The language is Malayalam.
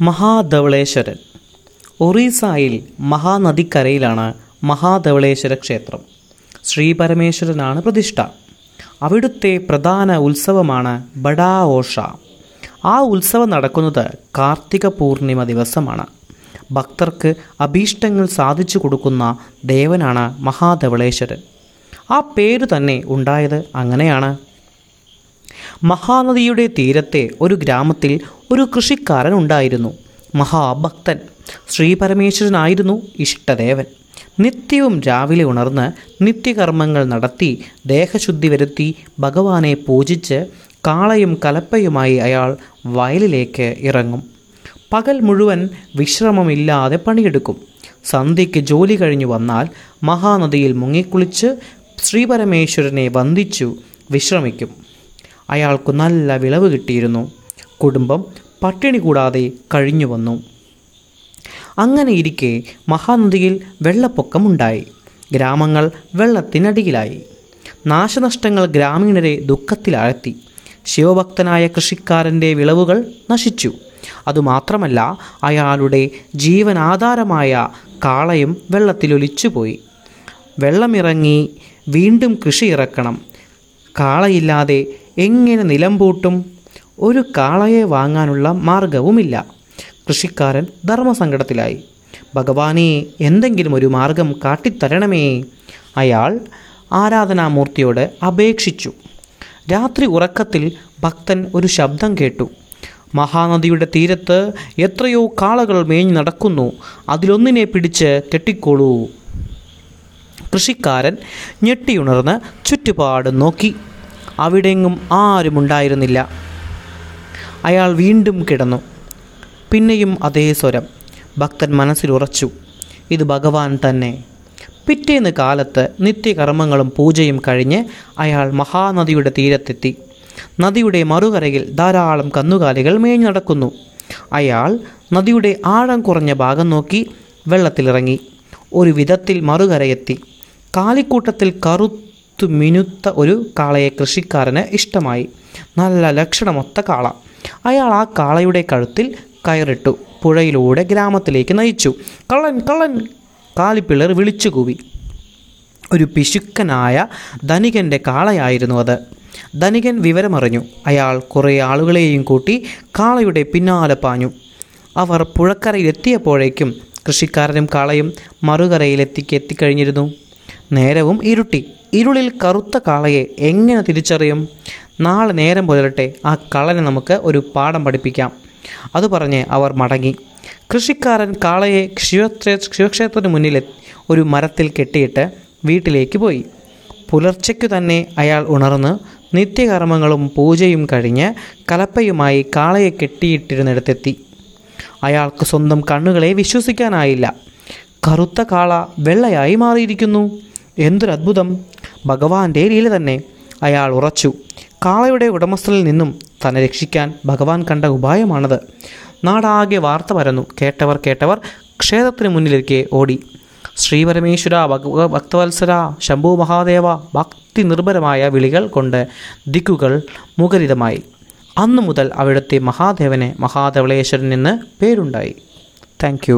മഹാധവളേശ്വരൻ. ഒറീസായിൽ മഹാനദിക്കരയിലാണ് മഹാധവളേശ്വര ക്ഷേത്രം. ശ്രീ പരമേശ്വരനാണ് പ്രതിഷ്ഠ. അവിടുത്തെ പ്രധാന ഉത്സവമാണ് ബഡാ ഓഷ. ആ ഉത്സവം നടക്കുന്നത് കാർത്തിക പൂർണിമ ദിവസമാണ്. ഭക്തർക്ക് അഭീഷ്ടങ്ങൾ സാധിച്ചു കൊടുക്കുന്ന ദേവനാണ് മഹാധവളേശ്വരൻ. ആ പേര് തന്നെ ഉണ്ടായത് അങ്ങനെയാണ്. മഹാനദിയുടെ തീരത്തെ ഒരു ഗ്രാമത്തിൽ ഒരു കൃഷിക്കാരൻ ഉണ്ടായിരുന്നു. മഹാഭക്തൻ. ശ്രീപരമേശ്വരനായിരുന്നു ഇഷ്ടദേവൻ. നിത്യവും രാവിലെ ഉണർന്ന് നിത്യകർമ്മങ്ങൾ നടത്തി ദേഹശുദ്ധി വരുത്തി ഭഗവാനെ പൂജിച്ച് കാളയും കലപ്പയുമായി അയാൾ വയലിലേക്ക് ഇറങ്ങും. പകൽ മുഴുവൻ വിശ്രമമില്ലാതെ പണിയെടുക്കും. സന്ധ്യയ്ക്ക് ജോലി കഴിഞ്ഞു വന്നാൽ മഹാനദിയിൽ മുങ്ങിക്കുളിച്ച് ശ്രീപരമേശ്വരനെ വന്ദിച്ചു വിശ്രമിക്കും. അയാൾക്ക് നല്ല വിളവ് കിട്ടിയിരുന്നു. കുടുംബം പട്ടിണി കൂടാതെ കഴിഞ്ഞു വന്നു. അങ്ങനെ ഇരിക്കെ മഹാനദിയിൽ വെള്ളപ്പൊക്കമുണ്ടായി. ഗ്രാമങ്ങൾ വെള്ളത്തിനടിയിലായി. നാശനഷ്ടങ്ങൾ ഗ്രാമീണരെ ദുഃഖത്തിലാഴ്ത്തി. ശിവഭക്തനായ കൃഷിക്കാരന്റെ വിളവുകൾ നശിച്ചു. അതുമാത്രമല്ല അയാളുടെ ജീവനാധാരമായ കാളയും വെള്ളത്തിലൊലിച്ചുപോയി. വെള്ളമിറങ്ങി വീണ്ടും കൃഷി ഇറക്കണം കാളയില്ലാതെ എങ്ങനെ നിലംപൂട്ടും ഒരു കാളയെ വാങ്ങാനുള്ള മാർഗവുമില്ല കൃഷിക്കാരൻ ധർമ്മസങ്കടത്തിലായി. ഭഗവാനെ എന്തെങ്കിലും ഒരു മാർഗം കാട്ടിത്തരണമേ. അയാൾ ആരാധനാമൂർത്തിയോട് അപേക്ഷിച്ചു. രാത്രി ഉറക്കത്തിൽ ഭക്തൻ ഒരു ശബ്ദം കേട്ടു. മഹാനദിയുടെ തീരത്ത് എത്രയോ കാളകൾ മേഞ്ഞു നടക്കുന്നു. അതിലൊന്നിനെ പിടിച്ച് കെട്ടിക്കോളൂ കൃഷിക്കാരൻ ഞെട്ടിയുണർന്ന് ചുറ്റുപാടും നോക്കി. അവിടെങ്ങും ആരുമുണ്ടായിരുന്നില്ല അയാൾ വീണ്ടും കിടന്നു. പിന്നെയും അതേ സ്വരം. ഭക്തൻ മനസ്സിലുറച്ചു ഇത് ഭഗവാൻ തന്നെ. പിറ്റേന്ന് കാലത്ത് നിത്യകർമ്മങ്ങളും പൂജയും കഴിഞ്ഞ് അയാൾ മഹാനദിയുടെ തീരത്തെത്തി. നദിയുടെ മറുകരയിൽ ധാരാളം കന്നുകാലികൾ മേഞ്ഞു നടക്കുന്നു. അയാൾ നദിയുടെ ആഴം കുറഞ്ഞ ഭാഗം നോക്കി വെള്ളത്തിലിറങ്ങി. ഒരു വിധത്തിൽ മറുകരയെത്തി. കാലിക്കൂട്ടത്തിൽ കറുത്തു മിനുത്ത ഒരു കാളയെ കൃഷിക്കാരന് ഇഷ്ടമായി. നല്ല ലക്ഷണമൊത്ത കാള. അയാൾ ആ കാളയുടെ കഴുത്തിൽ കയറിട്ടു. പുഴയിലൂടെ ഗ്രാമത്തിലേക്ക് നയിച്ചു. കള്ളൻ കള്ളൻ! കാലിപ്പിള്ളർ വിളിച്ചു കൂവി ഒരു പിശുക്കനായ ധനികന്റെ കാളയായിരുന്നു അത്. ധനികൻ വിവരമറിഞ്ഞു. അയാൾ കുറേ ആളുകളെയും കൂട്ടി കാളയുടെ പിന്നാലെ പാഞ്ഞു. അവർ പുഴക്കരയിലെത്തിയപ്പോഴേക്കും കൃഷിക്കാരനും കാളയും മറുകരയിലെത്തിക്ക് എത്തിക്കഴിഞ്ഞിരുന്നു. നേരവും ഇരുട്ടി. ഇരുളിൽ കറുത്ത കാളയെ എങ്ങനെ തിരിച്ചറിയും? നാളെ നേരം പുലരട്ടെ ആ കളനെ നമുക്ക് ഒരു പാഠം പഠിപ്പിക്കാം. അത് പറഞ്ഞ് അവർ മടങ്ങി. കൃഷിക്കാരൻ കാളയെ ശിവക്ഷേ ശിവക്ഷേത്രത്തിന് മുന്നിൽ ഒരു മരത്തിൽ കെട്ടിയിട്ട് വീട്ടിലേക്ക് പോയി. പുലർച്ചയ്ക്കു തന്നെ അയാൾ ഉണർന്ന് നിത്യകർമ്മങ്ങളും പൂജയും കഴിഞ്ഞ് കലപ്പയുമായി കാളയെ കെട്ടിയിട്ടിരുന്നിടത്തെത്തി. അയാൾക്ക് സ്വന്തം കണ്ണുകളെ വിശ്വസിക്കാനായില്ല. കറുത്ത കാള വെള്ളയായി മാറിയിരിക്കുന്നു. എന്തൊരത്ഭുതം ഭഗവാന്റെ ലീല തന്നെ അയാൾ ഉറച്ചു. കാളയുടെ ഉടമസ്ഥനിൽ നിന്നും തന്നെ രക്ഷിക്കാൻ ഭഗവാൻ കണ്ട ഉപായമാണത്. നാടാകെ വാർത്ത പരന്നു. കേട്ടവർ കേട്ടവർ ക്ഷേത്രത്തിന് മുന്നിലേക്ക് ഓടി. ശ്രീപരമേശ്വര ഭഗ ഭക്തവത്സര ശംഭു മഹാദേവ ഭക്തി നിർഭരമായ വിളികൾ കൊണ്ട് ദിക്കുകൾ മുഖരിതമായി. അന്നു മുതൽ അവിടുത്തെ മഹാദേവനെ മഹാധവളേശ്വരൻ എന്ന് പേരുണ്ടായി. താങ്ക്